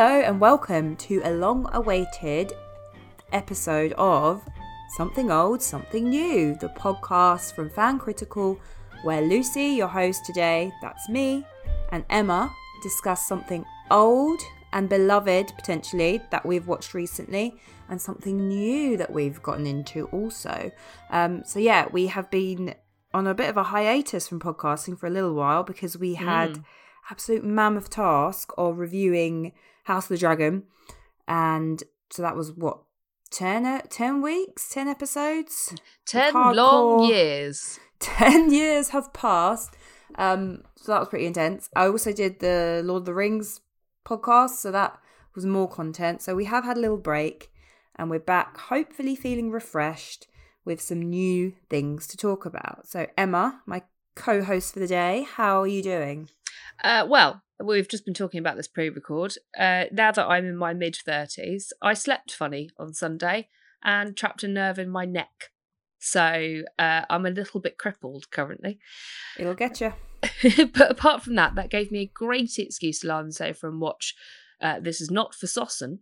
Hello, and welcome to a long awaited episode of Something Old, Something New, the podcast from Fan Critical, where Lucy, your host today, that's me, and Emma discuss something old and beloved potentially that we've watched recently and something new that we've gotten into also. Um, so, yeah, we have been on a bit of a hiatus from podcasting for a little while because we had Mm. absolute mammoth task of reviewing House of the Dragon. And so that was what, 10, e- 10 weeks, 10 episodes? Ten Hardcore. long years. 10 years have passed. Um, so that was pretty intense. I also did the Lord of the Rings podcast, so that was more content. So we have had a little break and we're back, hopefully feeling refreshed with some new things to talk about. So, Emma, my co host for the day, how are you doing? Uh, well, we've just been talking about this pre-record. Uh, now that I'm in my mid thirties, I slept funny on Sunday and trapped a nerve in my neck, so uh, I'm a little bit crippled currently. It'll get you. but apart from that, that gave me a great excuse to lie the sofa and watch. Uh, this is not for Sossen.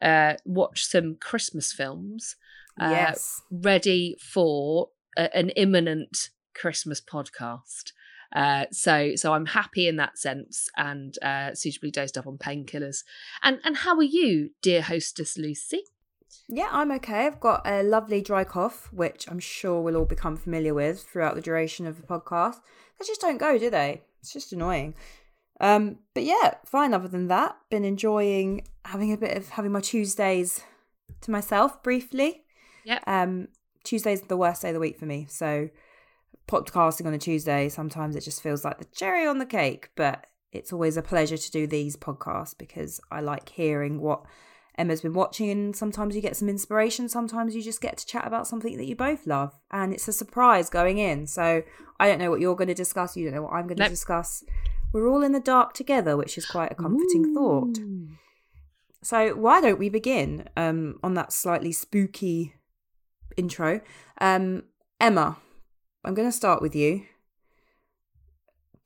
Uh, watch some Christmas films. Uh, yes. ready for a, an imminent Christmas podcast. Uh, so so I'm happy in that sense and uh, suitably dosed up on painkillers. And and how are you, dear hostess Lucy? Yeah, I'm okay. I've got a lovely dry cough, which I'm sure we'll all become familiar with throughout the duration of the podcast. They just don't go, do they? It's just annoying. Um, but yeah, fine. Other than that, been enjoying having a bit of having my Tuesdays to myself briefly. Yeah. Um, Tuesday's the worst day of the week for me. So podcasting on a Tuesday, sometimes it just feels like the cherry on the cake. But it's always a pleasure to do these podcasts because I like hearing what Emma's been watching, and sometimes you get some inspiration. Sometimes you just get to chat about something that you both love, and it's a surprise going in. So I don't know what you're going to discuss. You don't know what I'm going to Nope. discuss. We're all in the dark together, which is quite a comforting thought. So why don't we begin um, on that slightly spooky intro? Um, Emma, I'm going to start with you.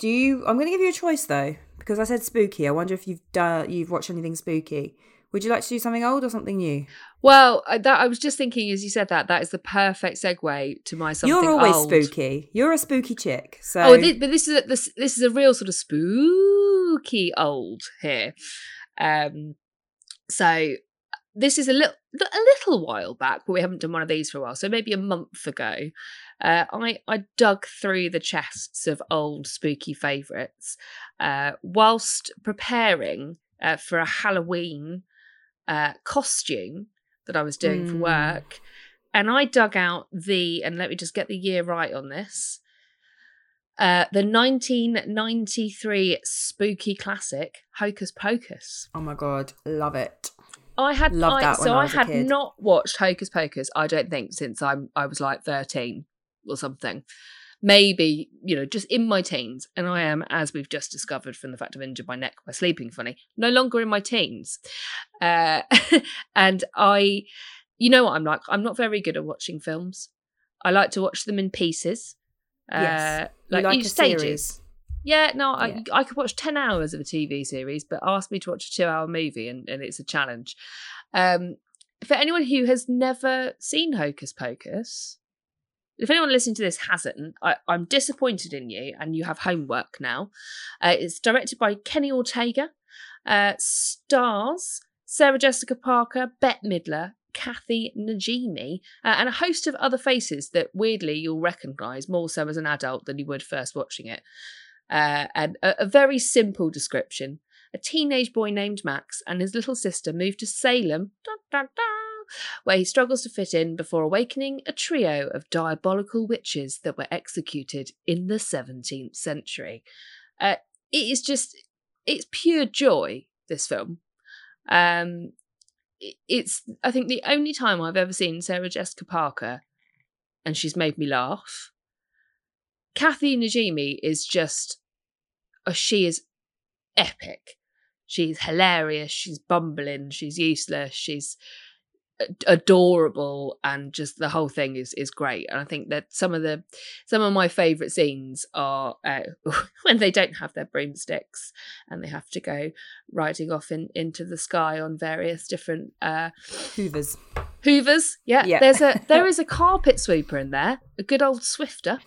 Do you? I'm going to give you a choice though, because I said spooky. I wonder if you've done, you've watched anything spooky. Would you like to do something old or something new? Well, I- that I was just thinking as you said that that is the perfect segue to my something You're always old. spooky. You're a spooky chick. So Oh, this, but this is a, this this is a real sort of spooky old here. Um, so this is a little a little while back, but we haven't done one of these for a while. So maybe a month ago, uh, I I dug through the chests of old spooky favourites uh, whilst preparing uh, for a Halloween uh, costume that I was doing for Mm. work. And I dug out the, and let me just get the year right on this. Uh, the 1993 spooky classic Hocus Pocus. oh my god, love it. I had Loved I, that so I I, had not watched Hocus Pocus. I don't think since I'm I was like 13 or something. Maybe you know just in my teens, and I am as we've just discovered from the fact I've injured my neck by sleeping funny. No longer in my teens, uh, and I, you know what I'm like. I'm not very good at watching films. I like to watch them in pieces. Yes. Uh, like, like each stages. series. Yeah, no, I, Yeah. I could watch 10 hours of a TV series, but ask me to watch a two hour movie and, and it's a challenge. Um, for anyone who has never seen Hocus Pocus, if anyone listening to this hasn't, I, I'm disappointed in you and you have homework now. Uh, it's directed by Kenny Ortega, uh, stars Sarah Jessica Parker, Bette Midler, Kathy Najimy, uh, and a host of other faces that weirdly you'll recognise more so as an adult than you would first watching it. Uh, and a, a very simple description. A teenage boy named Max and his little sister move to Salem, dun, dun, dun, where he struggles to fit in before awakening a trio of diabolical witches that were executed in the 17th century. Uh, it is just, it's pure joy, this film. Um, it's, I think, the only time I've ever seen Sarah Jessica Parker and she's made me laugh. Kathy Najimy is just, oh, she is epic. She's hilarious. She's bumbling. She's useless. She's adorable and just the whole thing is is great and i think that some of the some of my favorite scenes are uh, when they don't have their broomsticks and they have to go riding off in, into the sky on various different uh hoovers hoovers yeah, Yeah. there's a there is a carpet sweeper in there a good old Swiffer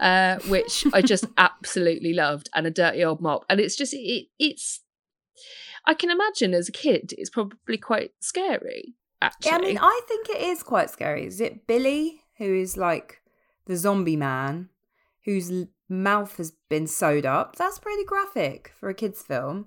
uh which i just absolutely loved and a dirty old mop and it's just it it's I can imagine as a kid, it's probably quite scary. Actually, Yeah, I mean, I think it is quite scary. Is it Billy, who is like the zombie man, whose mouth has been sewed up? That's pretty graphic for a kids' film.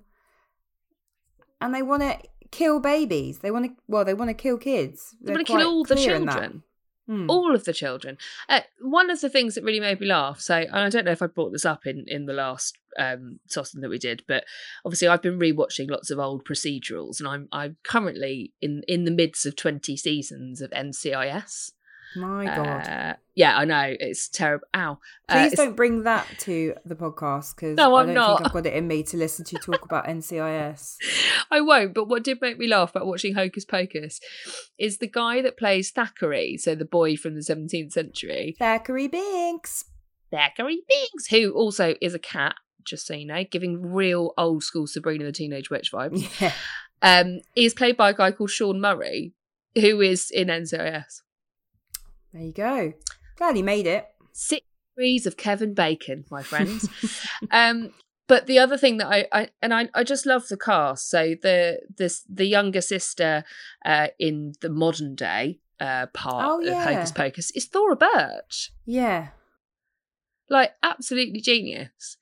And they want to kill babies. They want to, well, they want to kill kids. they want to kill all the children. Hmm. all of the children. Uh, one of the things that really made me laugh. So and I don't know if I brought this up in in the last um that we did, but obviously I've been rewatching lots of old procedurals, and I'm I'm currently in in the midst of twenty seasons of NCIS. My God. Uh, yeah, I know it's terrible. Ow! Uh, Please don't bring that to the podcast because No, I I'm don't not. think I've got it in me to listen to you talk about NCIS. I won't. But what did make me laugh about watching Hocus Pocus is the guy that plays Thackeray, so the boy from the 17th century, Thackeray Binks. Thackeray Binks, who also is a cat, just so you know, giving real old school Sabrina the Teenage Witch vibes, Yeah. um, is played by a guy called Sean Murray, who is in NCIS. There you go. Glad he made it. Six degrees of Kevin Bacon, my friends. um, but the other thing that I, I and I, I just love the cast. So the this the younger sister uh, in the modern day uh, part Oh, of yeah. Hocus Pocus is Thora Birch. Yeah. Like absolutely genius.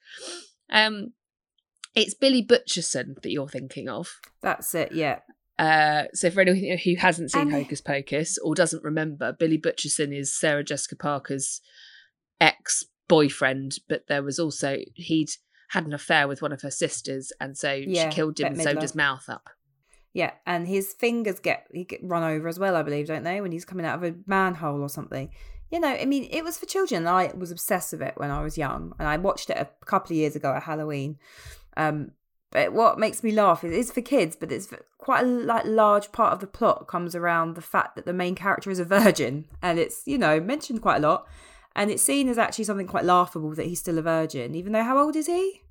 Um, it's Billy Butcherson that you're thinking of. That's it. Yeah. Uh, so for anyone who hasn't seen And- Hocus Pocus or doesn't remember, Billy Butcherson is Sarah Jessica Parker's ex boyfriend, but there was also he'd had an affair with one of her sisters, and so Yeah, she killed him and sewed his mouth up. Yeah. And his fingers get he get run over as well, I believe, don't they? When he's coming out of a manhole or something. You know, I mean, it was for children. I was obsessed with it when I was young, and I watched it a couple of years ago at Halloween. Um, but what makes me laugh is it's for kids, but it's quite a like large part of the plot comes around the fact that the main character is a virgin, and it's you know mentioned quite a lot, and it's seen as actually something quite laughable that he's still a virgin, even though how old is he?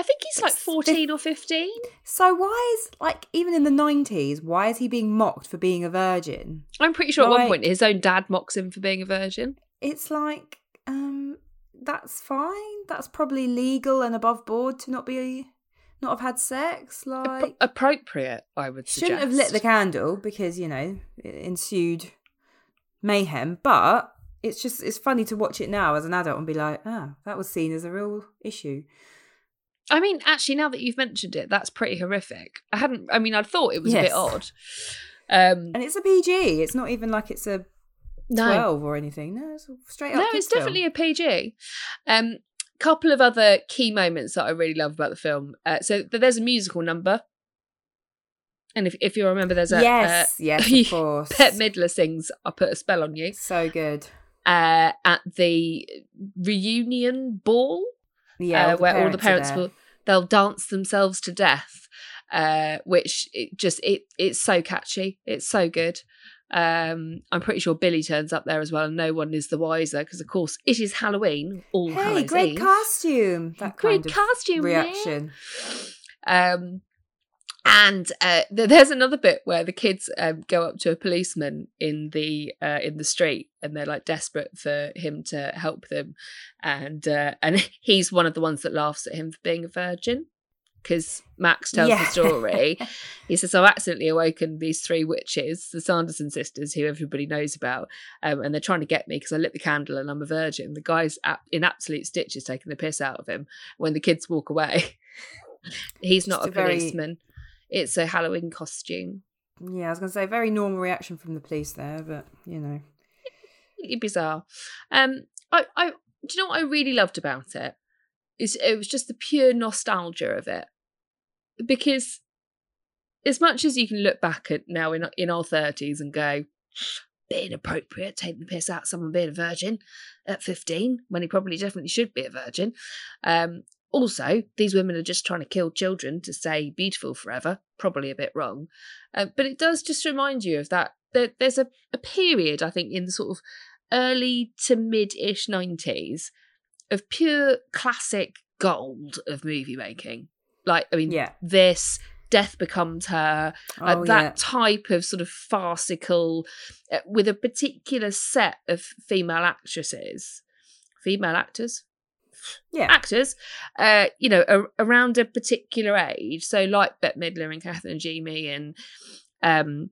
I think he's like fourteen or fifteen. So why is like even in the nineties, why is he being mocked for being a virgin? I'm pretty sure at one point his own dad mocks him for being a virgin. It's like um that's fine. That's probably legal and above board to not be not have had sex. Appro- Like appropriate, I would suggest. shouldn't have lit the candle because you know it ensued mayhem. But it's just it's funny to watch it now as an adult and be like, ah, that was seen as a real issue. I mean, actually, now that you've mentioned it, that's pretty horrific. I hadn't. I mean, I thought it was a bit odd. Um, And it's a PG. It's not even like it's a no, twelve or anything. No, it's straight up. no, it's definitely a PG. Um, couple of other key moments that I really love about the film. Uh, so there's a musical number, and if if you remember, there's a yes, yes, of course. Bette Midler sings "I Put a Spell on You" So good. uh, at the reunion ball. Yeah, uh, all where all the parents there. They'll dance themselves to death uh which it just it it's so catchy it's so good um i'm pretty sure billy turns up there as well and no one is the wiser because of course it is halloween all Hey, Hallows great Eve. costume. That great kind of costume reaction. um and uh, th- there's another bit where the kids um, go up to a policeman in the uh, in the street, and they're like desperate for him to help them, and uh, and he's one of the ones that laughs at him for being a virgin, because Max tells the story. He says, "I've accidentally awoken these three witches, the Sanderson sisters, who everybody knows about, um, and they're trying to get me because I lit the candle and I'm a virgin." The guy's in absolute stitches, taking the piss out of him. When the kids walk away, he's not Just a a policeman. It's a Halloween costume. Yeah, I was going to say very normal reaction from the police there, but you know. Bizarre. Um, I, I, do you know what I really loved about it? Is it was just the pure nostalgia of it, because as much as you can look back at now in in our thirties and go, bit inappropriate, taking the piss out of someone being a virgin at fifteen when he probably definitely should be a virgin. Um, also, these women are just trying to kill children to stay beautiful forever. Probably a bit wrong. Uh, but it does just remind you of that. There, there's a, a period, I think, in the sort of early to mid ish 90s of pure classic gold of movie making. Like, I mean, Yeah. this, Death Becomes Her, uh, Oh, that yeah. type of sort of farcical, uh, with a particular set of female actresses, female actors, Yeah. actors, uh, you know, a- around a particular age. So, like Bette Midler and Kathy Najimy and, um,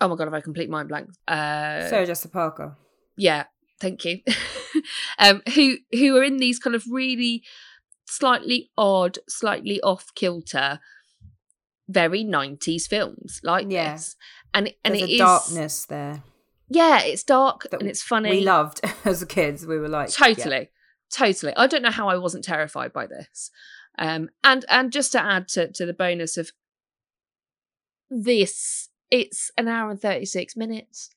oh my god, have I complete mind blank? Uh, Sarah Jessica Parker. yeah, thank you. um, who who are in these kind of really slightly odd, slightly off kilter, very nineties films like Yeah. this, and and There's it a is darkness there yeah, it's dark and it's funny. we loved as kids. We were like, yeah. Totally i don't know how i wasn't terrified by this um and and just to add to to the bonus of this it's an hour and 36 minutes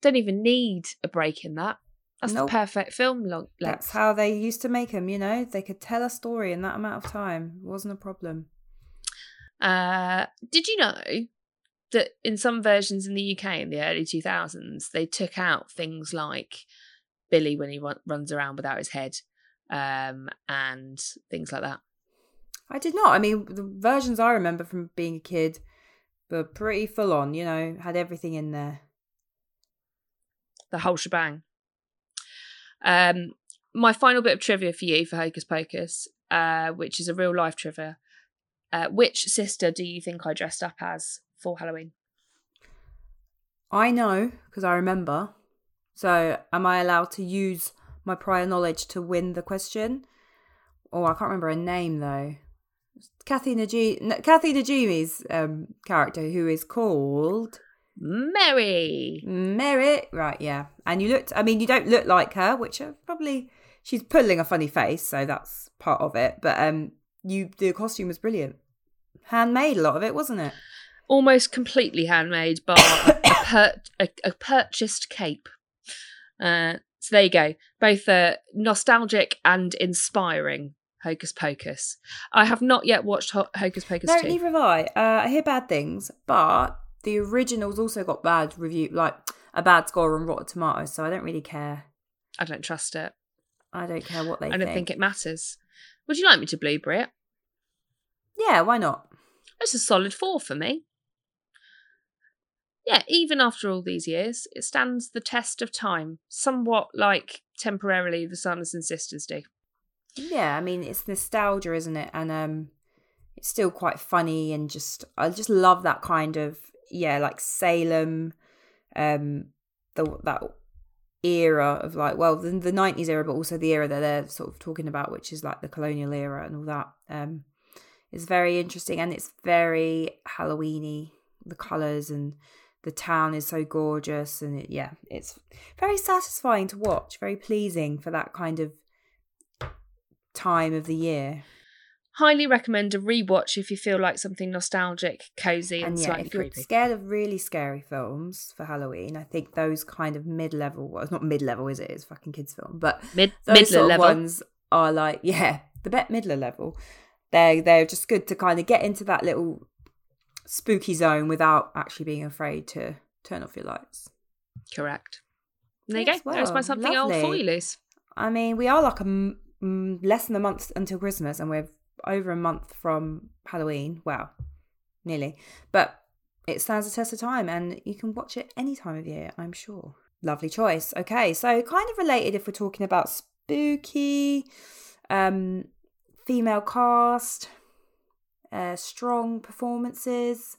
don't even need a break in that that's Nope. the perfect film long That's how they used to make them. You know, they could tell a story in that amount of time. It wasn't a problem. uh did you know that in some versions in the uk in the early 2000s they took out things like billy when he run, runs around without his head um and things like that I did not. I mean, the versions I remember from being a kid were pretty full on. You know, had everything in there. the whole shebang. Um, my final bit of trivia for you for Hocus Pocus, uh, which is a real life trivia. Uh, which sister do you think I dressed up as for Halloween? I know because I remember. So, am I allowed to use my prior knowledge to win the question? Oh, I can't remember her name though. Kathy Najimy, Kathy Najimy's um, character, who is called Mary. Merritt. Right, yeah. And you looked. I mean, you don't look like her, which probably she's pulling a funny face, so that's part of it. But um, you the costume was brilliant, handmade. A lot of it, wasn't it? Almost completely handmade, bar a, per- a, a purchased cape. Uh, so there you go. Both uh, nostalgic and inspiring Hocus Pocus. I have not yet watched Ho- Hocus Pocus No, 2. neither have I. Uh, I hear bad things, but the original's also got bad review, like a bad score on Rotten Tomatoes. So I don't really care. I don't trust it. I don't care what they I don't think it matters. Would you like me to blueberry it? Yeah, why not? It's a solid four for me. Yeah, even after all these years, it stands the test of time, somewhat like temporarily the Sanderson Sisters do. Yeah, I mean it's nostalgia, isn't it? And um, it's still quite funny and just I just love that kind of yeah, like Salem, um, the that era of like well the the nineties era, but also the era that they're sort of talking about, which is like the colonial era and all that. Um, very interesting and it's very Halloweeny. The colors and the town is so gorgeous and it, yeah, it's very satisfying to watch. Very pleasing for that kind of time of the year. Highly recommend a rewatch if you feel like something nostalgic, cozy, and, And yeah, slightly if you're creepy. scared of really scary films for Halloween, I think those kind of mid-level, well, it's not mid-level, is it? It's a fucking kids film, but mid those sort of level. ones are like, yeah, the Bette Midler level. They're they're just good to kind of get into that little spooky zone without actually being afraid to turn off your lights. Correct. There you Yes, go. There's my well, something old for lovely. you, Luce. I mean, we are like a m- m- less than a month until Christmas, and we're over a month from Halloween. Well, nearly, but it stands the test of time, and you can watch it any time of year. I'm sure. Lovely choice. Okay, so kind of related if we're talking about spooky, um, female cast, uh, strong performances.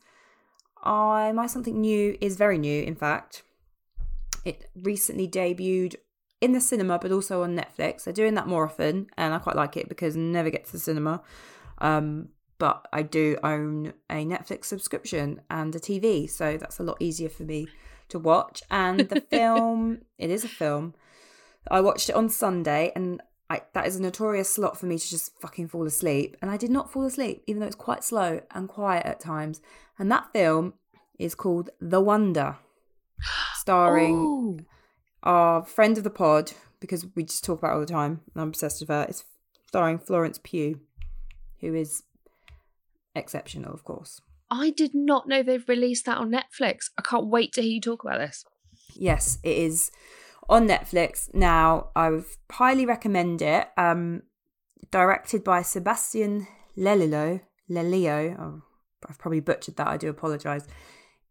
I my something new is very new. In fact, it recently debuted in the cinema, but also on Netflix. They're doing that more often, and I quite like it because I never get to the cinema. Um, but I do own a Netflix subscription and a TV, so that's a lot easier for me to watch. And the film, it is a film. I watched it on Sunday, and I, that is a notorious slot for me to just fucking fall asleep. And I did not fall asleep, even though it's quite slow and quiet at times. And that film is called The Wonder, starring Ooh. our friend of the pod, because we just talk about it all the time, and I'm obsessed with her. It's starring Florence Pugh, who is exceptional, of course. I did not know they've released that on Netflix. I can't wait to hear you talk about this. Yes, it is on Netflix now. I would highly recommend it. Um, directed by Sebastian Lelio. Lelio. Oh, I've probably butchered that. I do apologize.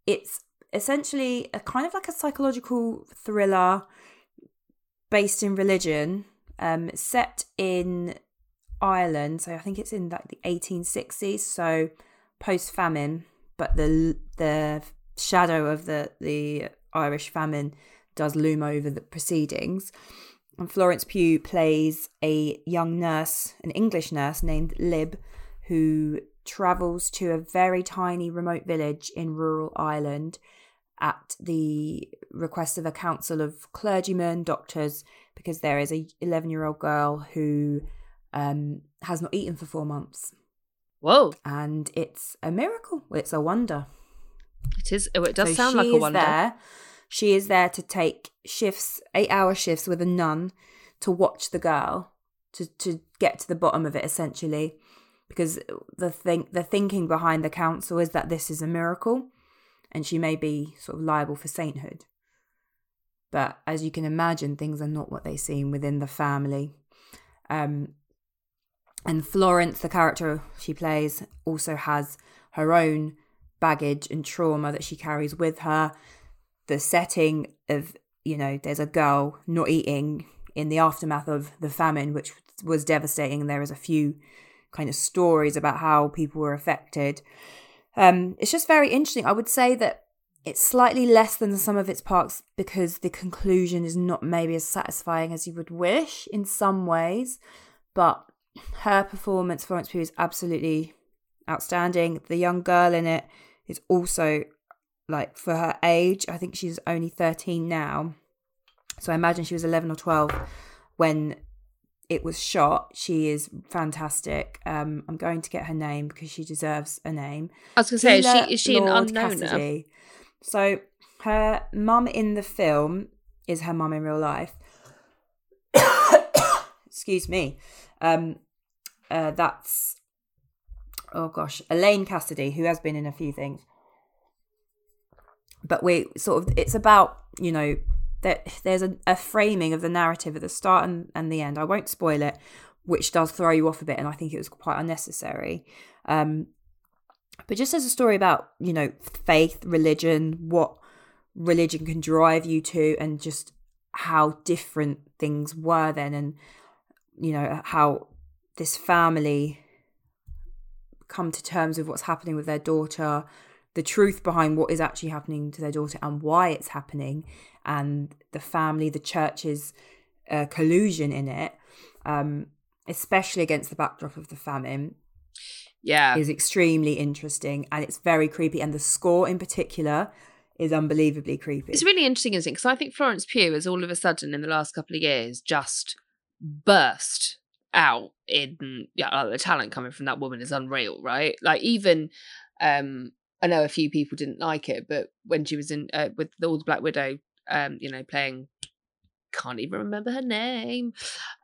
It's essentially a kind of like a psychological thriller based in religion, um, set in Ireland. So I think it's in like the 1860s, so post famine, but the the shadow of the the Irish famine does loom over the proceedings. And Florence Pugh plays a young nurse, an English nurse named Lib, who travels to a very tiny remote village in rural Ireland at the request of a council of clergymen, doctors, because there is a 11 year old girl who um, has not eaten for four months. Whoa. And it's a miracle. It's a wonder. It is. Oh, it does So sound like a wonder. There. She is there to take shifts, eight hour shifts with a nun to watch the girl, to, to get to the bottom of it essentially. Because the thing the thinking behind the council is that this is a miracle and she may be sort of liable for sainthood. But as you can imagine, things are not what they seem within the family. Um, and Florence, the character she plays, also has her own baggage and trauma that she carries with her. The setting of, you know, there's a girl not eating in the aftermath of the famine, which was devastating. There is a few kind of stories about how people were affected. Um, it's just very interesting. I would say that it's slightly less than sum of its parts because the conclusion is not maybe as satisfying as you would wish in some ways, but her performance, Florence Pugh, is absolutely outstanding. The young girl in it is also like for her age. I think she's only thirteen now, so I imagine she was eleven or twelve when it was shot. She is fantastic. Um, I'm going to get her name because she deserves a name. I was going to say, is she, is she an unknown? Cassidy. So her mum in the film is her mum in real life. Excuse me. Um, uh, that's oh gosh, Elaine Cassidy, who has been in a few things. But we sort of it's about you know that there's a, a framing of the narrative at the start and, and the end. I won't spoil it, which does throw you off a bit, and I think it was quite unnecessary. Um, but just as a story about you know faith religion what religion can drive you to and just how different things were then and you know how this family come to terms with what's happening with their daughter the truth behind what is actually happening to their daughter and why it's happening and the family the church's uh, collusion in it um, especially against the backdrop of the famine Yeah. is extremely interesting and it's very creepy and the score in particular is unbelievably creepy It's really interesting, isn't it? Because I think Florence Pugh has all of a sudden in the last couple of years just burst out in yeah, like the talent coming from that woman is unreal, right? Like even um I know a few people didn't like it, but when she was in uh, with all the Black Widow, um, you know, playing can't even remember her name.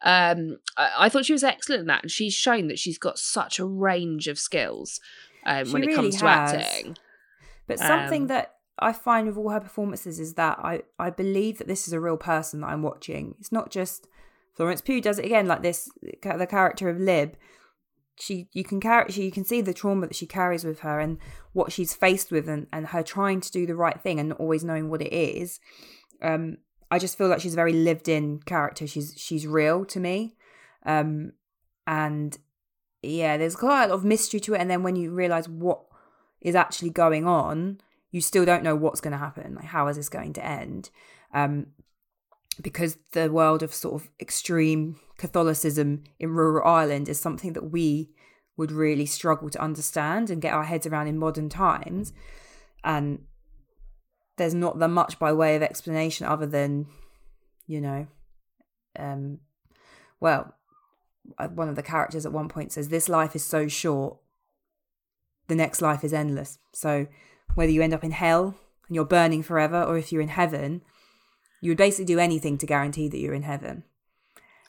Um, I, I thought she was excellent in that, and she's shown that she's got such a range of skills um, when it really comes to has. acting. but something um, that i find with all her performances is that i i believe that this is a real person that i'm watching it's not just florence pugh does it again like this the character of lib she you can carry she you can see the trauma that she carries with her and what she's faced with and, and her trying to do the right thing and not always knowing what it is. Um i just feel like she's a very lived in character. She's she's real to me. Um and yeah there's quite a lot of mystery to it. And then when you realize what is actually going on you still don't know what's going to happen like how is this going to end? Um because the world of sort of extreme Catholicism in rural Ireland is something that we would really struggle to understand and get our heads around in modern times. And there's not that much by way of explanation other than, you know, um, well, uh, one of the characters at one point says, This life is so short, the next life is endless. So whether you end up in hell and you're burning forever, or if you're in heaven, you would basically do anything to guarantee that you're in heaven.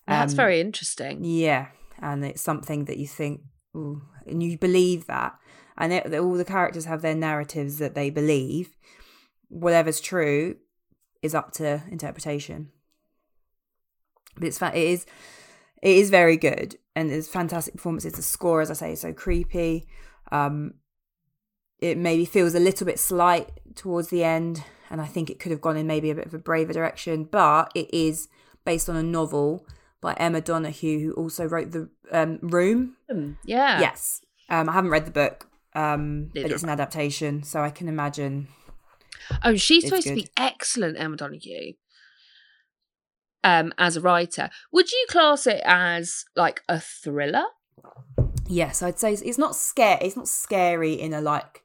That's Um, very interesting. Yeah. and it's something that you think, Ooh, and you believe that, and it, all the characters have their narratives that they believe. Whatever's true is up to interpretation. But it's fa- it is it is very good and it's fantastic performances. The score, as I say, is so creepy. Um, it maybe feels a little bit slight towards the end, and I think it could have gone in maybe a bit of a braver direction. But it is based on a novel by Emma Donoghue, who also wrote the um, Room. Mm, yeah. Yes, um, I haven't read the book, um, but it's an adaptation, so I can imagine. Oh, she's supposed to be excellent, Emma Donoghue. Um, as a writer, would you class it as like a thriller? Yes, I'd say it's- it's not scare. It's not scary in a like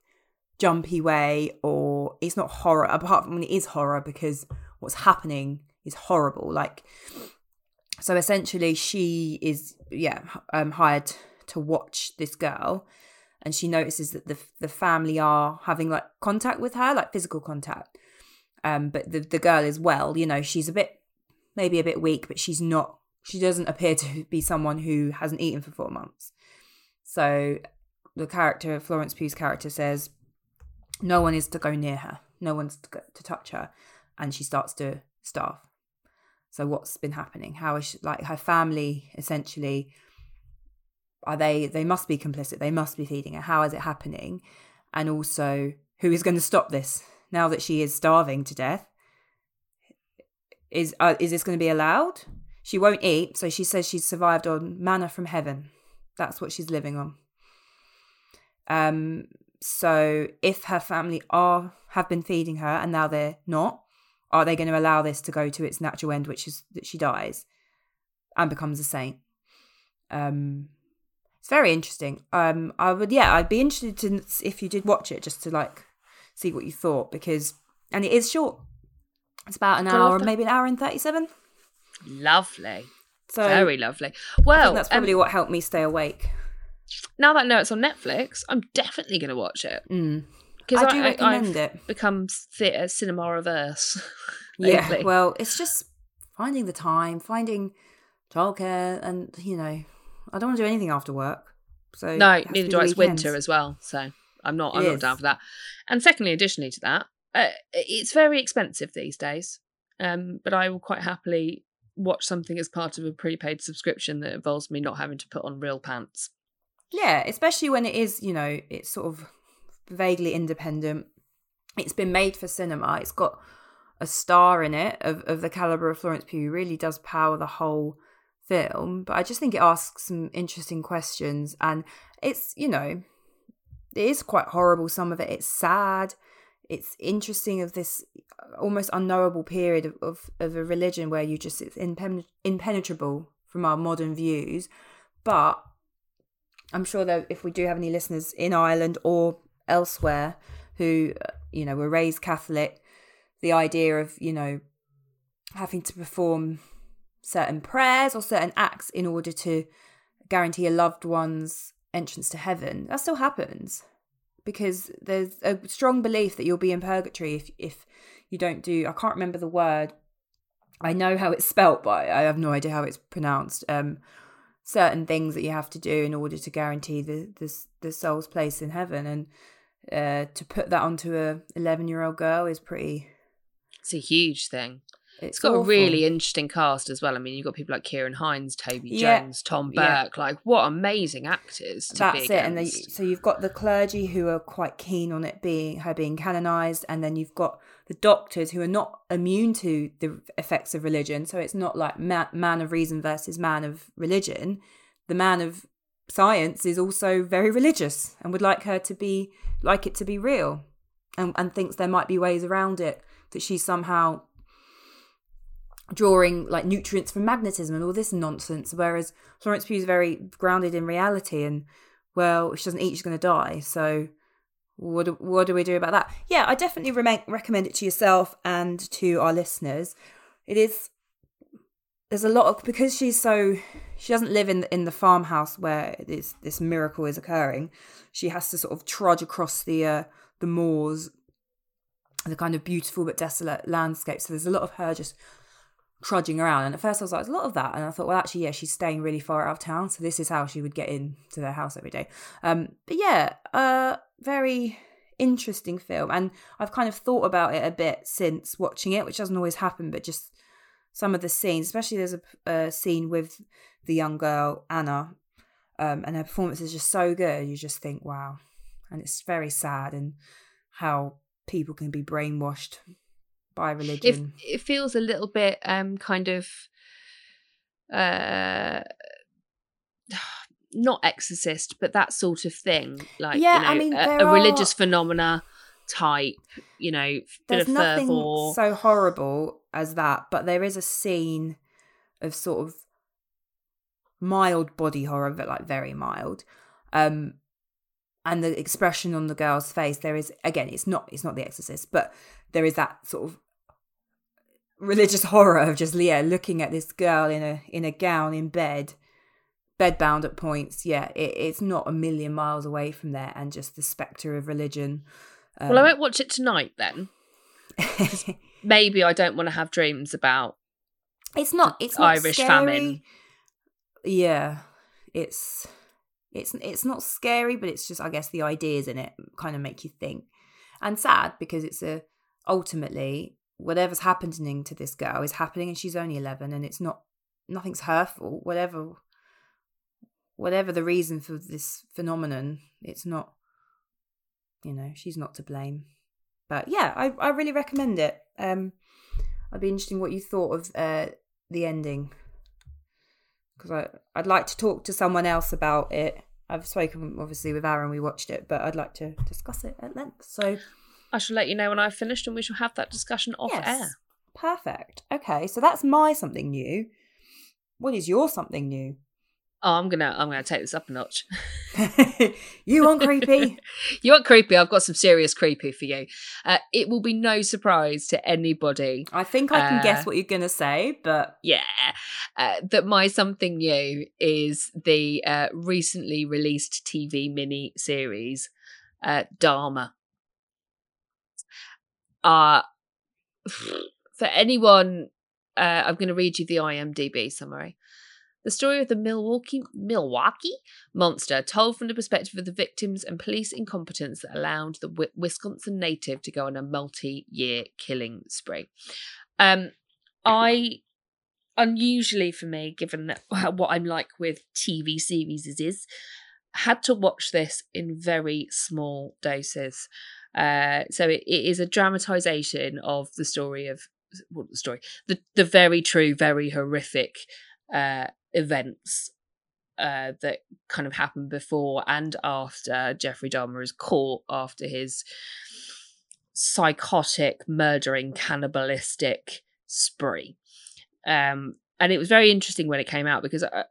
jumpy way, or it's not horror. Apart from when it is horror, because what's happening is horrible. Like, so essentially, she is yeah um, hired to watch this girl, and she notices that the the family are having like contact with her, like physical contact. Um, but the the girl is well. You know, she's a bit maybe a bit weak, but she's not. She doesn't appear to be someone who hasn't eaten for four months. So the character, Florence Pugh's character, says no one is to go near her, no one's to, go, to touch her, and she starts to starve. So what's been happening? How is she, like her family essentially? Are they? They must be complicit. They must be feeding her. How is it happening? And also, who is going to stop this now that she is starving to death? Is uh, is this going to be allowed? She won't eat, so she says she's survived on manna from heaven. That's what she's living on. Um, so if her family are have been feeding her and now they're not, are they going to allow this to go to its natural end, which is that she dies and becomes a saint? Um, it's very interesting. Um, I would, yeah, I'd be interested to if you did watch it, just to like see what you thought because, and it is short. It's about an Do you love hour, maybe an hour and thirty-seven. Lovely, So very lovely. I Well, think that's um, probably what helped me stay awake. now that I know it's on Netflix, I'm definitely going to watch it Mm. Because I do recommend I've it. become theatre cinema reverse. Yeah, well, it's just finding the time, finding childcare, and you know, I don't want to do anything after work. So no, neither do I. It's winter as well, so I'm not. It I'm not down for that. And secondly, additionally to that, uh, it's very expensive these days. Um, but I will quite happily watch something as part of a prepaid subscription that involves me not having to put on real pants. Yeah, especially when it is, you know, it's sort of vaguely independent. It's been made for cinema. It's got a star in it of, of the caliber of Florence Pugh. Really does power the whole film. But I just think it asks some interesting questions, and it's you know, it is quite horrible. Some of it. It's sad. It's interesting of this almost unknowable period of, of, of a religion where you just it's impen- impenetrable from our modern views, but I'm sure that if we do have any listeners in Ireland or elsewhere who, you know, were raised Catholic, the idea of, you know, having to perform certain prayers or certain acts in order to guarantee a loved one's entrance to heaven, that still happens because there's a strong belief that you'll be in purgatory if, if you don't do, I can't remember the word. I know how it's spelt, but I have no idea how it's pronounced. Um, certain things that you have to do in order to guarantee the the, the soul's place in heaven and uh, to put that onto a 11 year old girl is pretty It's a huge thing. it's It's got awful. a really interesting cast as well. I mean, you've got people like Ciarán Hinds, Toby Yeah. Jones, Tom Yeah. Burke. Like, what amazing actors to that's be it and they, so you've got the clergy who are quite keen on it being her being canonized and then you've got the doctors who are not immune to the effects of religion so it's not like ma- man of reason versus man of religion the man of science is also very religious and would like her to be like it to be real and, and thinks there might be ways around it that she's somehow drawing like nutrients from magnetism and all this nonsense whereas florence pugh is very grounded in reality and well if she doesn't eat she's going to die. So what do, what do we do about that? Yeah i definitely remain, recommend it to yourself and to our listeners. It is there's a lot of because she's so she doesn't live in in the farmhouse where this this miracle is occurring she has to sort of trudge across the uh, the moors the kind of beautiful but desolate landscape so there's a lot of her just trudging around. And at first I was like, there's a lot of that. And I thought, well, actually, yeah, she's staying really far out of town. So this is how she would get in to their house every day. Um, but yeah, uh, very interesting film. And I've kind of thought about it a bit since watching it, which doesn't always happen, but just some of the scenes, especially there's a, a scene with the young girl, Anna, um, and her performance is just so good. You just think, wow. And it's very sad and how people can be brainwashed by religion. It, it feels a little bit um kind of uh not exorcist, but that sort of thing. Like Yeah, you know, I mean, a, a religious are- phenomena type, you know, bit There's of nothing fervor. so horrible as that, but there is a scene of sort of mild body horror, but like very mild. Um and the expression on the girl's face, there is again, it's not it's not the exorcist, but there is that sort of religious horror of just yeah, looking at this girl in a in a gown in bed, bedbound at points. Yeah, it, it's not a million miles away from there, and just the spectre of religion. Um, well, I won't watch it tonight then. Maybe I don't want to have dreams about it's not it's not Irish scary. famine. Yeah, it's it's it's not scary, but it's just I guess the ideas in it kind of make you think, and sad because it's a ultimately whatever's happening to this girl is happening, and she's only eleven, and it's not nothing's her fault. Whatever whatever the reason for this phenomenon, it's not you know she's not to blame. But yeah, I I really recommend it. Um, I'd be interesting what you thought of uh the ending because I I'd like to talk to someone else about it. I've spoken obviously with Aaron. We watched it, but I'd like to discuss it at length. So I shall let you know when I've finished and we shall have that discussion off yes, air. perfect. Okay, so that's my something new. What is your something new? Oh, I'm gonna I'm gonna take this up a notch. you want creepy? you want creepy? I've got some serious creepy for you. Uh, it will be no surprise to anybody I think I can Uh, guess what you're gonna say, but yeah, uh, that my something new is the uh, recently released TV mini series uh, Dahmer. Uh, for anyone, uh, I'm going to read you the IMDb summary. The story of the Milwaukee Milwaukee monster, told from the perspective of the victims and police incompetence that allowed the Wisconsin native to go on a multi-year killing spree. Um, I unusually for me, given what I'm like with TV series is, had to watch this in very small doses. Uh, so it, it is a dramatization of the story of what the story, the the very true, very horrific uh, events uh, that kind of happened before and after Jeffrey Dahmer is caught after his psychotic, murdering, cannibalistic spree. Um, and it was very interesting when it came out because uh,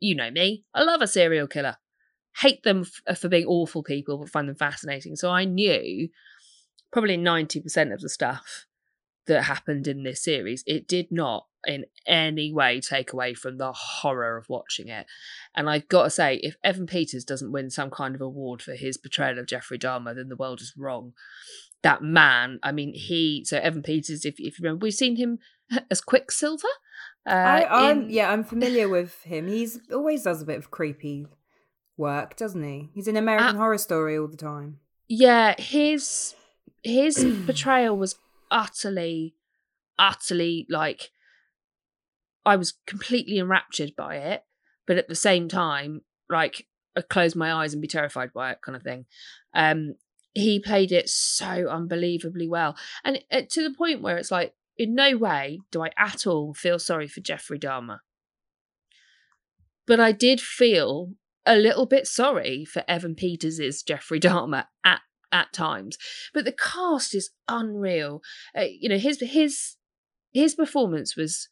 you know me, I love a serial killer. Hate them f- uh, for being awful people, but find them fascinating. So I knew probably 90% of the stuff that happened in this series. It did not in any way take away from the horror of watching it. And I've got to say, if Evan Peters doesn't win some kind of award for his portrayal of Jeffrey Dahmer, then the world is wrong. That man, I mean, he, so Evan Peters, if, if you remember, we've seen him as Quicksilver. Uh, I, I'm in- yeah, I'm familiar with him. He's always does a bit of creepy work, doesn't he? He's in American Uh, Horror Story all the time. yeah his his portrayal was utterly utterly like i was completely enraptured by it but at the same time like i'd close my eyes and be terrified by it kind of thing. Um he played it so unbelievably well. And uh, to the point where it's like in no way do i at all feel sorry for jeffrey dahmer. But i did feel a little bit sorry for evan peters's jeffrey dahmer at at times. But the cast is unreal. Uh, you know his his his performance was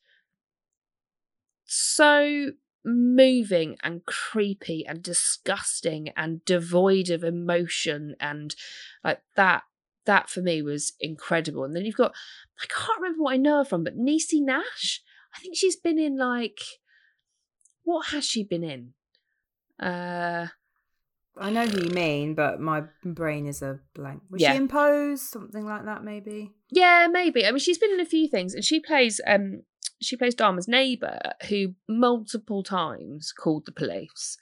so moving and creepy and disgusting and devoid of emotion and like that that for me was incredible. And then you've got i can't remember what i know her from but Niecy nash? I think she's been in like what has she been in? Uh I know who you mean, but my brain is a blank. Was Yeah. she in Pose? Something like that, maybe. Yeah, maybe. I mean, she's been in a few things, and she plays. Um, she plays Dahmer's neighbour, who multiple times called the police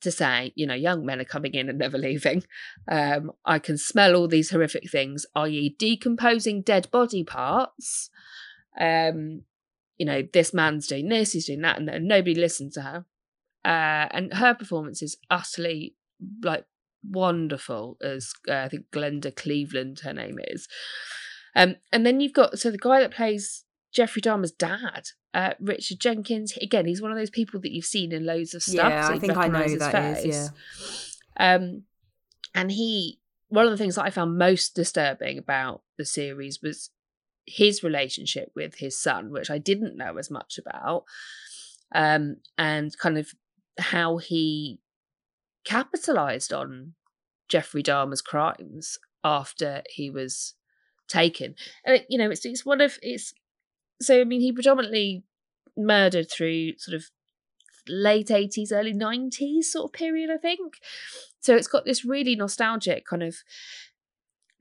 to say, you know, young men are coming in and never leaving. Um, I can smell all these horrific things, i.e., decomposing dead body parts. Um, you know, this man's doing this, he's doing that, and, and nobody listened to her. Uh, and her performance is utterly like wonderful as uh, I think Glenda Cleveland, her name is. Um, and then you've got so the guy that plays Jeffrey Dahmer's dad, uh, Richard Jenkins. Again, he's one of those people that you've seen in loads of stuff. Yeah, so I think I know who his that is, face. Um, and he, one of the things that I found most disturbing about the series was his relationship with his son, which I didn't know as much about, um, and kind of how he capitalized on Jeffrey Dahmer's crimes after he was taken. And it, you know, it's it's one of it's so I mean he predominantly murdered through sort of late 80s early 90s sort of period I think. So it's got this really nostalgic kind of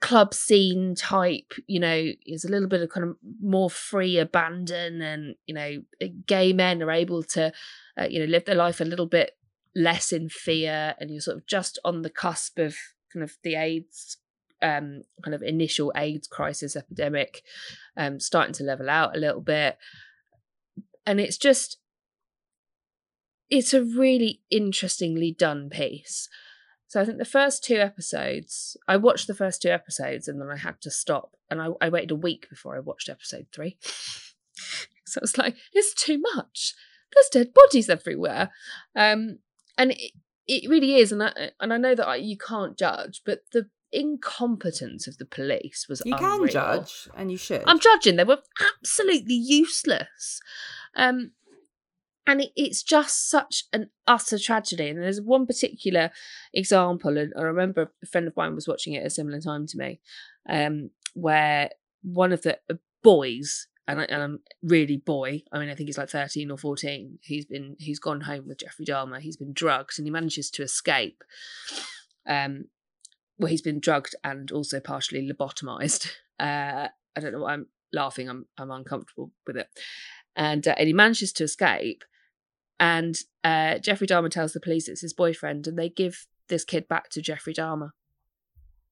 club scene type, you know, is a little bit of kind of more free abandon and, you know, gay men are able to, uh, you know, live their life a little bit less in fear and you're sort of just on the cusp of kind of the AIDS um kind of initial AIDS crisis epidemic um starting to level out a little bit and it's just it's a really interestingly done piece so I think the first two episodes, I watched the first two episodes and then I had to stop. And I, I waited a week before I watched episode three. so I was like, it's too much. There's dead bodies everywhere. Um, and it, it really is. And I, and I know that I, you can't judge, but the incompetence of the police was You unreal. can judge, and you should. I'm judging. They were absolutely useless. Um, and it, it's just such an utter tragedy. And there's one particular example, and I remember a friend of mine was watching it at a similar time to me, um, where one of the uh, boys, and, I, and I'm really boy, I mean, I think he's like 13 or 14, he's been he's gone home with Jeffrey Dahmer. He's been drugged, and he manages to escape. Um, well, he's been drugged and also partially lobotomized. Uh, I don't know why I'm laughing. I'm I'm uncomfortable with it. And, uh, and he manages to escape. And uh, Jeffrey Dahmer tells the police it's his boyfriend, and they give this kid back to Jeffrey Dahmer.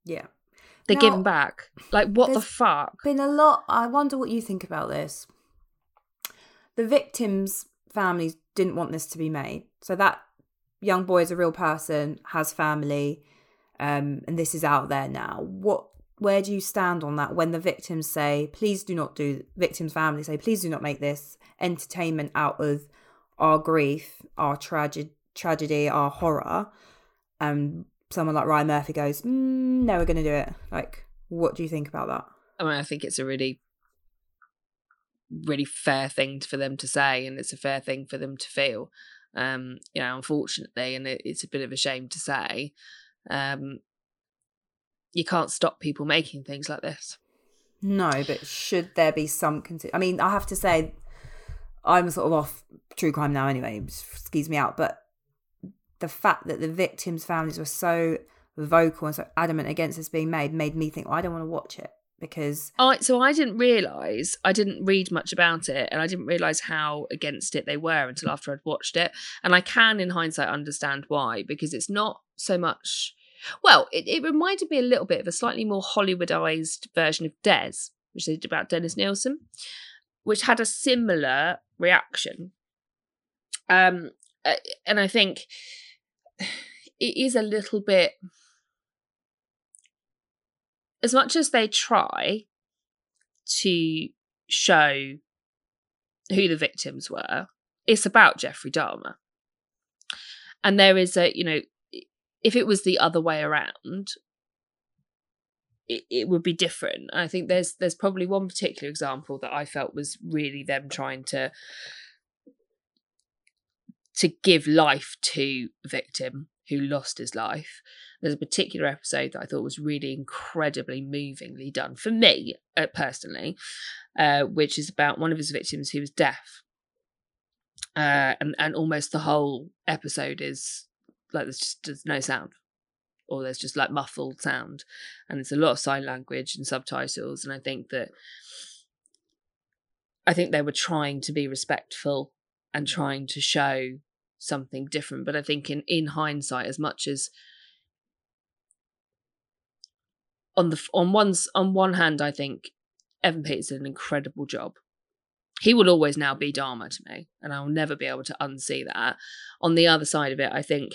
yeah. They give Now, him back. Like, what the fuck? Been a lot. I wonder what you think about this. The victims' families didn't want this to be made, so that young boy is a real person, has family, um, and this is out there now. What? Where do you stand on that? When the victims say, "Please do not do," victims' families say, "Please do not make this entertainment out of our grief, our tragedy, tragedy, our horror," and someone like Ryan Murphy goes, mm, "No, we're going to do it." Like, what do you think about that? I mean, I think it's a really, really fair thing for them to say, and it's a fair thing for them to feel. Um, you know, unfortunately, and it, it's a bit of a shame to say, um, you can't stop people making things like this. No, but should there be some? I mean, I have to say, I'm sort of off true crime now anyway. It skews me out. But the fact that the victims' families were so vocal and so adamant against this being made made me think, well, I don't want to watch it because I so I didn't realise I didn't read much about it and I didn't realise how against it they were until after I'd watched it. And I can in hindsight understand why, because it's not so much well, it, it reminded me a little bit of a slightly more Hollywoodized version of Des, which they did about Dennis Nilsen, which had a similar reaction. Um uh, and I think it is a little bit as much as they try to show who the victims were, it's about Jeffrey Dahmer. And there is a, you know, if it was the other way around, it, it would be different. I think there's there's probably one particular example that I felt was really them trying to to give life to a victim who lost his life. There's a particular episode that I thought was really incredibly movingly done for me uh, personally, uh, which is about one of his victims who was deaf. Uh, and, and almost the whole episode is like there's just there's no sound or there's just like muffled sound and it's a lot of sign language and subtitles and i think that I think they were trying to be respectful and trying to show something different. But I think in in hindsight, as much as on the on one's on one hand, I think Evan Peters did an incredible job. He will always now be Dahmer to me, and I'll never be able to unsee that. On the other side of it, I think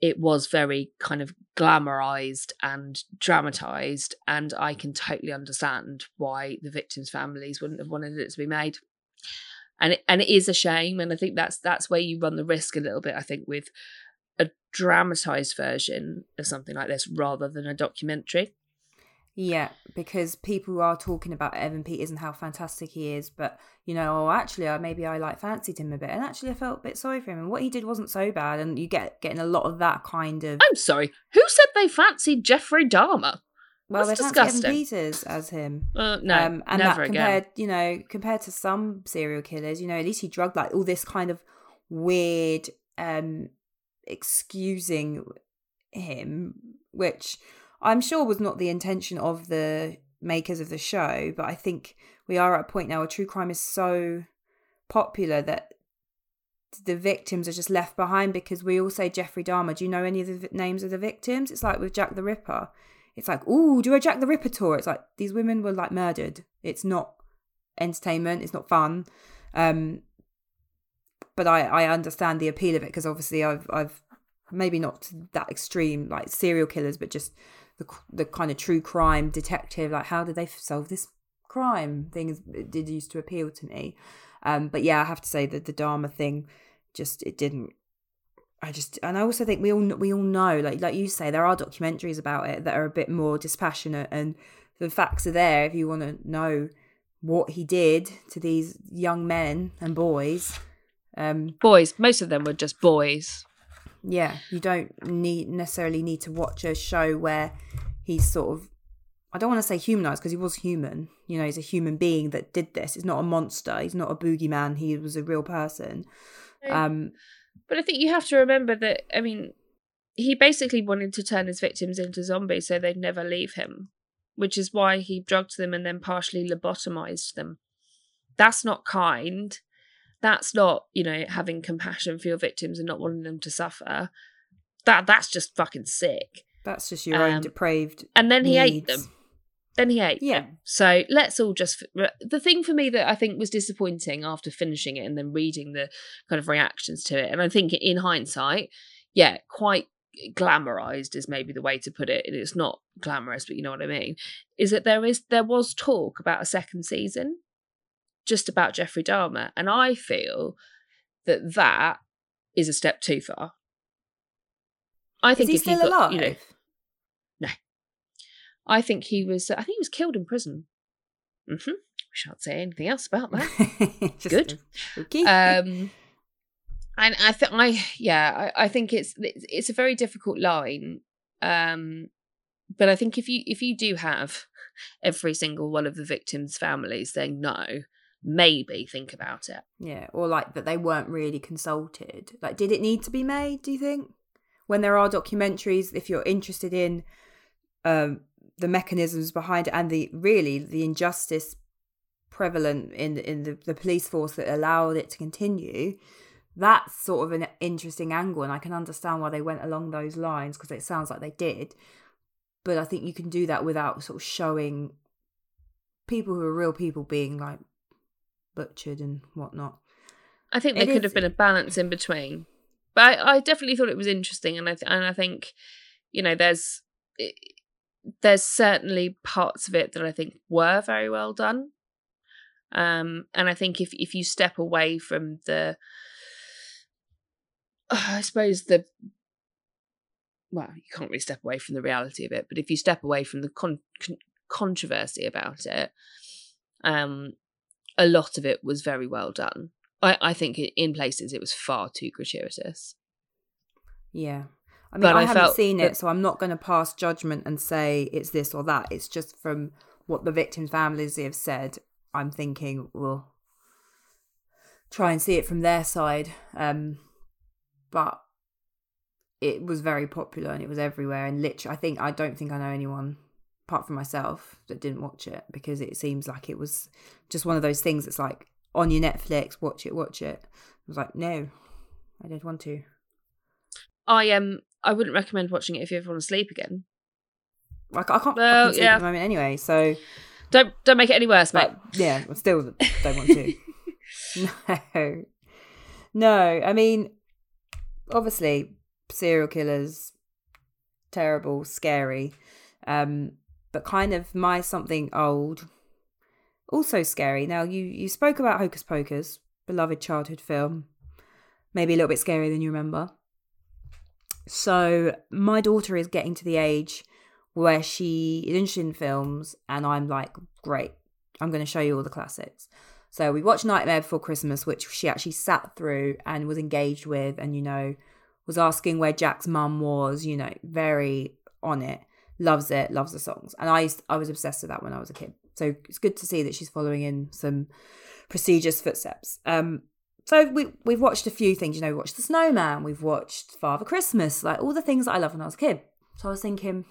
it was very kind of glamorized and dramatized, and I can totally understand why the victims' families wouldn't have wanted it to be made. And it, and it is a shame, and I think that's that's where you run the risk a little bit. I think with a dramatized version of something like this rather than a documentary. Yeah, because people are talking about Evan Peters and how fantastic he is, but you know, oh, actually, I maybe I like fancied him a bit, and actually, I felt a bit sorry for him, and what he did wasn't so bad, and you get getting a lot of that kind of. I'm sorry, who said they fancied Jeffrey Dahmer? Well, That's they disgusting. Peters as him. Uh, no, um, and never that again. compared, you know, compared to some serial killers, you know, at least he drugged like all this kind of weird um excusing him, which I'm sure was not the intention of the makers of the show, but I think we are at a point now where true crime is so popular that the victims are just left behind because we all say Jeffrey Dahmer. Do you know any of the names of the victims? It's like with Jack the Ripper. It's like, ooh, do a Jack the Ripper tour. It's like these women were like murdered. It's not entertainment. It's not fun. Um, but I I understand the appeal of it because obviously I've I've maybe not that extreme like serial killers, but just the the kind of true crime detective. Like how did they solve this crime? Things did used to appeal to me. Um, but yeah, I have to say that the Dahmer thing just it didn't. I just and I also think we all we all know like like you say there are documentaries about it that are a bit more dispassionate and the facts are there if you want to know what he did to these young men and boys. Um, boys, most of them were just boys. yeah, you don't need necessarily need to watch a show where he's sort of I don't want to say humanized because he was human. You know, he's a human being that did this. He's not a monster. He's not a boogeyman. He was a real person. Um, But I think you have to remember that, I mean, he basically wanted to turn his victims into zombies so they'd never leave him, which is why he drugged them and then partially lobotomized them. That's not kind. That's not, you know, having compassion for your victims and not wanting them to suffer. That that's just fucking sick. that's just your own Um, depraved. And then he ate them. Then he ate Yeah. them. So let's all just. The thing for me that I think was disappointing after finishing it and then reading the kind of reactions to it, and I think in hindsight, yeah, quite glamorized is maybe the way to put it. and It's not glamorous, but you know what I mean. Is that there is there was talk about a second season, just about Jeffrey Dahmer, and I feel that that is a step too far. I Is think if you still got, alive? you know, I think he was. I think he was killed in prison. hmm We shan't say anything else about that. Good. Okay. um, and I think I, yeah, I, I think it's it's it's a very difficult line. Um, but I think if you if you do have every single one of the victims' families saying no, maybe think about it. Yeah, or like that they weren't really consulted. Like, did it need to be made? Do you think? When there are documentaries, if you're interested in um, the mechanisms behind it and the really the injustice prevalent in in the, the police force that allowed it to continue, that's sort of an interesting angle, and I can understand why they went along those lines because it sounds like they did. But I think you can do that without sort of showing people who are real people being like butchered and whatnot. I think It there could is- have been a balance in between, but I, I definitely thought it was interesting, and I th- and I think, you know, there's it, there's certainly parts of it that I think were very well done, um, and I think if if you step away from the, I suppose the, well, you can't really step away from the reality of it, but if you step away from the con- con- controversy about it, um, a lot of it was very well done. I, I think in places it was far too gratuitous. Yeah. I mean, But I, I haven't seen that- it, so I'm not going to pass judgment and say it's this or that. It's just from what the victims' families have said. I'm thinking, well, try and see it from their side. Um, but it was very popular and it was everywhere. And literally, I think I don't think I know anyone apart from myself that didn't watch it because it seems like it was just one of those things. that's like on your Netflix, watch it, watch it. I was like, no, I don't want to. I um I wouldn't recommend watching it if you ever want to sleep again. I, I can't Well, sleep yeah. at the moment anyway. So, Don't don't make it any worse, mate. but yeah, I still don't want to. no, no. I mean, obviously, serial killers, terrible, scary. Um, but kind of my something old, also scary. Now you you spoke about Hocus Pocus, beloved childhood film, maybe a little bit scarier than you remember. So my daughter is getting to the age where she is interested in films, and I'm like, great, I'm going to show you all the classics. So we watched Nightmare Before Christmas, which she actually sat through and was engaged with, and you know, was asking where Jack's mum was. You know, very on it. Loves it. Loves the songs, and I used, I was obsessed with that when I was a kid. So it's good to see that she's following in some prestigious footsteps. Um, so we we've watched a few things. You know, we watched The Snowman. We've watched Father Christmas. Like all the things that I loved when I was a kid. So I was thinking,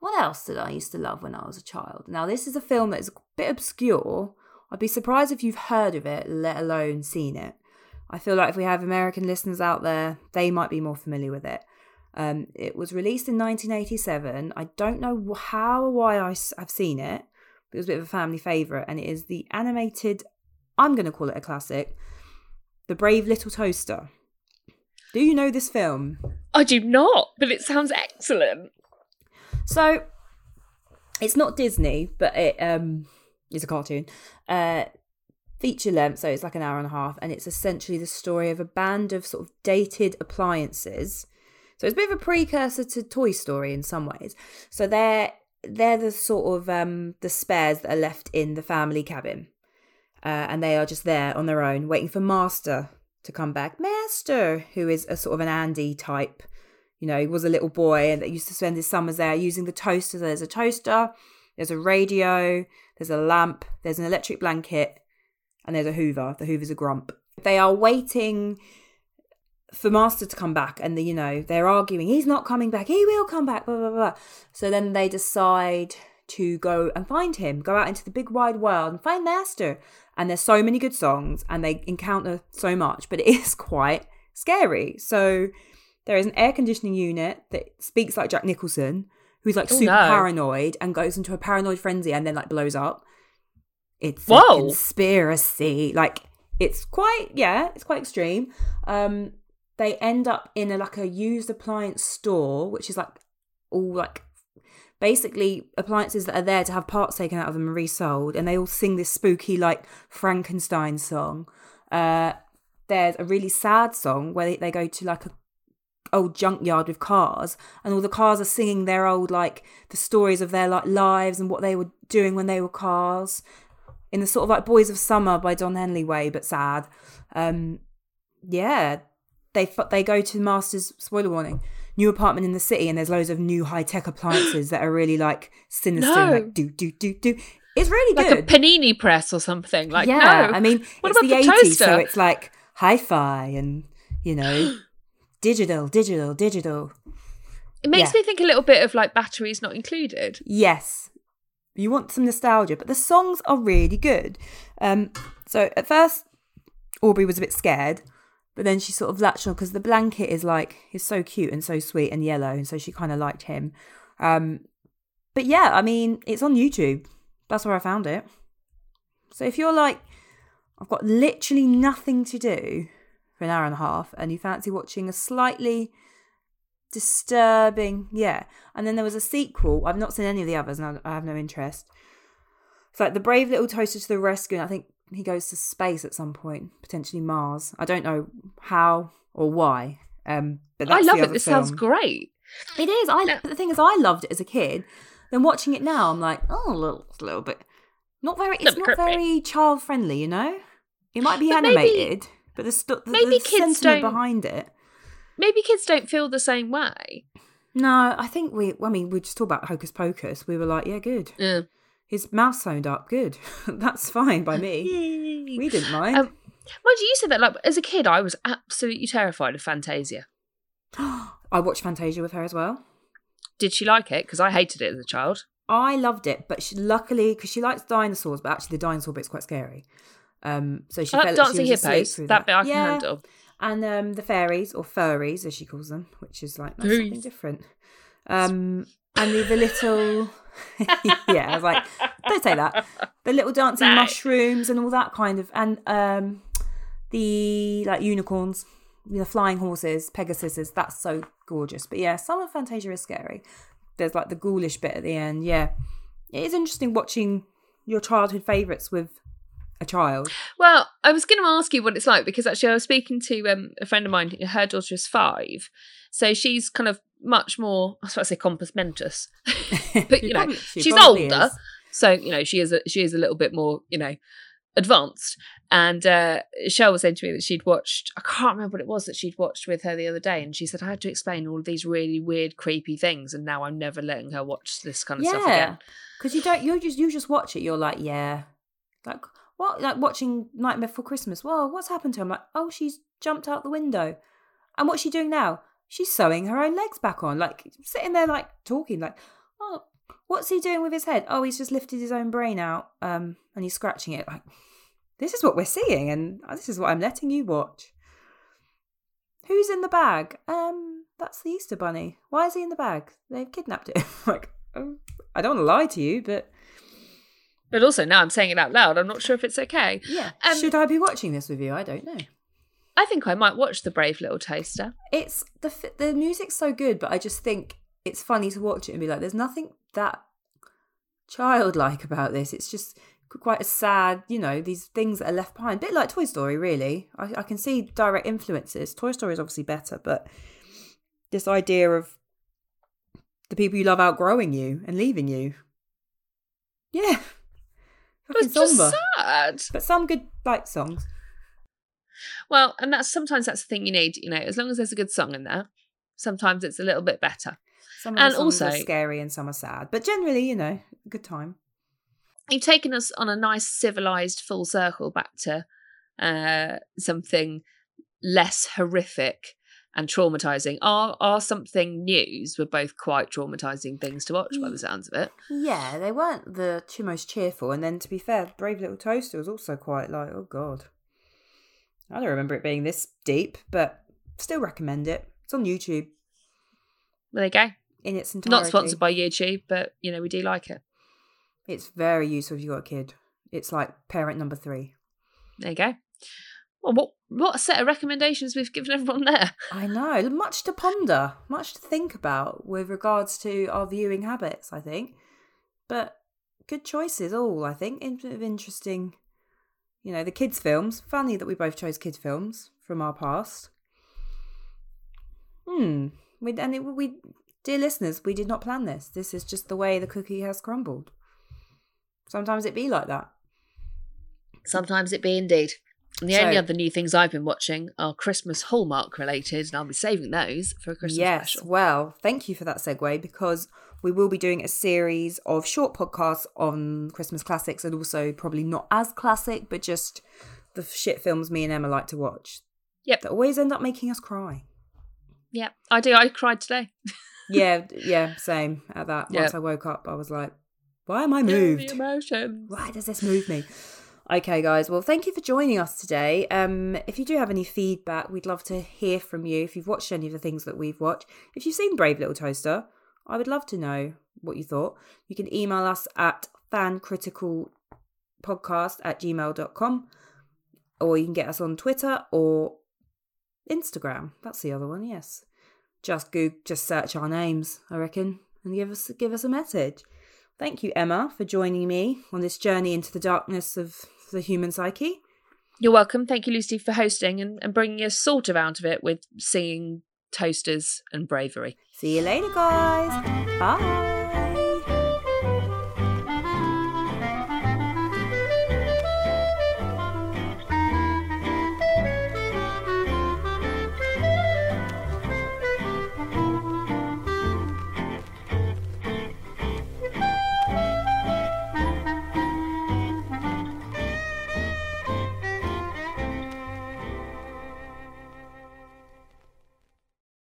what else did I used to love when I was a child? Now, this is a film that is a bit obscure. I'd be surprised if you've heard of it, let alone seen it. I feel like if we have American listeners out there, they might be more familiar with it. Um, it was released in 1987. I don't know how or why I have seen it, but it was a bit of a family favourite, and it is the animated, I'm going to call it a classic, The Brave Little Toaster. Do you know this film? I do not, but it sounds excellent. So it's not Disney, but it um is a cartoon. Uh feature length, so it's like an hour and a half, and it's essentially the story of a band of sort of dated appliances. So it's a bit of a precursor to Toy Story in some ways. So they're they're the sort of um the spares that are left in the family cabin. Uh, and they are just there on their own, waiting for Master to come back. Master, who is a sort of an Andy type you know, he was a little boy and that used to spend his summers there using the toaster. There's a toaster, there's a radio, there's a lamp, there's an electric blanket, and there's a Hoover. The Hoover's a grump. They are waiting for Master to come back, and the, you know they're arguing. He's not coming back. He will come back. Blah blah blah. So then they decide to go and find him. Go out into the big wide world and find Master. And there's so many good songs, and they encounter so much, but it is quite scary. So there is an air conditioning unit that speaks like Jack Nicholson, who's like Oh, super no. paranoid and goes into a paranoid frenzy and then like blows up. It's Whoa. a conspiracy. Like it's quite yeah, it's quite extreme. Um they end up in a like a used appliance store, which is like all like basically appliances that are there to have parts taken out of them and resold, and they all sing this spooky like Frankenstein song. Uh there's a really sad song where they, they go to like a old junkyard with cars and all the cars are singing their old like the stories of their like lives and what they were doing when they were cars in the sort of like boys of summer by don henley way but sad um yeah they they go to masters spoiler warning new apartment in the city and there's loads of new high-tech appliances that are really like sinister No. like do do do do it's really Like good like a panini press or something. Like yeah, no. I mean, What it's about the the 80s, so it's like hi-fi and you know, digital, digital, digital. it makes yeah. me think a little bit of like batteries not included. Yes, you want some nostalgia, but the songs are really good. Um, so at first, Aubrey was a bit scared, but then she sort of latched on because the blanket is like is so cute and so sweet and yellow, and so she kind of liked him. Um, but yeah, I mean, it's on YouTube. That's where I found it. So if you're like, I've got literally nothing to do for an hour and a half, and you fancy watching a slightly disturbing, yeah. And then there was a sequel. I've not seen any of the others, and I, have no interest. It's like the brave little toaster to the rescue. And I think he goes to space at some point, potentially Mars. I don't know how or why. Um, but I love it. This sounds great. It is. I. But the thing is, I loved it as a kid. Then watching it now, I'm like, oh, a little, a little bit. Not very. It's Little not very child friendly, you know. It might be But maybe- animated, but the, st- the, maybe the kids sentiment don't- behind it. Maybe kids don't feel the same way. No, I think we. I mean, we just talk about Hocus Pocus. We were like, yeah, good. Yeah. His mouth sewn up, good. That's fine by me. We didn't mind. Um, Mind you, you said that like as a kid, I was absolutely terrified of Fantasia. I watched Fantasia with her as well. Did she like it? Because I hated it as a child. I loved it, but she, luckily, because she likes dinosaurs, but actually the dinosaur bit's quite scary. Um, so she I fell, like dancing hippos. through That bit I can yeah. handle. And um, the fairies or furries, as she calls them, which is like that's something different. Um, and the, the little, yeah, I was like, don't say that. The little dancing No. mushrooms and all that kind of, and um, the like unicorns, the flying horses, Pegasuses. That's so gorgeous. But yeah, some of Fantasia is scary. There's like the ghoulish bit at the end. Yeah, it is interesting watching your childhood favourites with a child. Well, I was going to ask you what it's like because actually I was speaking to um, a friend of mine. Her daughter is five, so she's kind of much more. I was about to say compos mentis, but you know Probably- she she's older, is. so you know she is a, she is a little bit more you know advanced. And uh, Shell was saying to me that she'd watched. I can't remember what it was that she'd watched with her the other day, and she said I had to explain all of these really weird, creepy things, and now I'm never letting her watch this kind of stuff again. because you don't. You just you just watch it. You're like, yeah, like what? Like watching Nightmare Before Christmas. Whoa, what's happened to her? I'm like, oh, she's jumped out the window, and what's she doing now? She's sewing her own legs back on. Like sitting there, like talking, like, oh, what's he doing with his head? Oh, he's just lifted his own brain out, um, and he's scratching it. Like, this is what we're seeing, and this is what I'm letting you watch. Who's in the bag? Um, that's the Easter Bunny. Why is he in the bag? They've kidnapped it. like, oh, I don't want to lie to you, but But also now I'm saying it out loud. I'm not sure if it's okay. yeah. Um, Should I be watching this with you? I don't know. I think I might watch the Brave Little Toaster. It's the the music's so good, but I just think it's funny to watch it and be like, there's nothing that childlike about this. It's just quite a sad, you know, these things that are left behind. A bit like Toy Story, really. I, I can see direct influences. Toy Story is obviously better, but this idea of the people you love outgrowing you and leaving you. Yeah. It's just sad. But some good like songs. Well, and that's sometimes that's the thing you need. You know, as long as there's a good song in there, sometimes it's a little bit better. Some And the songs are also- scary and some are sad. But generally, you know, good time. You've taken us on a nice civilized full circle back to uh, something less horrific and traumatizing. Are are something news were both quite traumatizing things to watch by the sounds of it. Yeah, they weren't the two most cheerful. And then to be fair, Brave Little Toaster was also quite like, oh god. I don't remember it being this deep, but still recommend it. It's on YouTube There you go. in its entirety. Not sponsored by YouTube, but you know we do like it. It's very useful if you've got a kid. It's like parent number three. There you go. Well, what what a set of recommendations we've given everyone there. I know, much to ponder, much to think about with regards to our viewing habits, I think. But good choices, all, I think. In- of interesting, you know, the kids' films. Funny that we both chose kids' films from our past. Hmm. We, and it, we, dear listeners, we did not plan this. This is just the way the cookie has crumbled. Sometimes it be like that. Sometimes it be indeed. And the So- only other new things I've been watching are Christmas Hallmark related, and I'll be saving those for a Christmas yes, special. well, thank you for that segue because we will be doing a series of short podcasts on Christmas classics and also probably not as classic, but just the shit films me and Emma like to watch. Yep. That always end up making us cry. Yeah, I do. I cried today. Yeah, yeah, same at that. Once. I woke up, I was like, why am I moved? emotions. Why does this move me? Okay, guys. Well, thank you for joining us today. Um, if you do have any feedback, we'd love to hear from you. If you've watched any of the things that we've watched, if you've seen Brave Little Toaster, I would love to know what you thought. You can email us at fancriticalpodcast at gmail.com or you can get us on Twitter or Instagram. That's the other one, yes. Just go, just search our names, I reckon, and give us give us a message. Thank you, Emma, for joining me on this journey into the darkness of the human psyche. You're welcome. Thank you, Lucy, for hosting and, and bringing us sort of out of it with singing toasters and bravery. See you later, guys. Bye.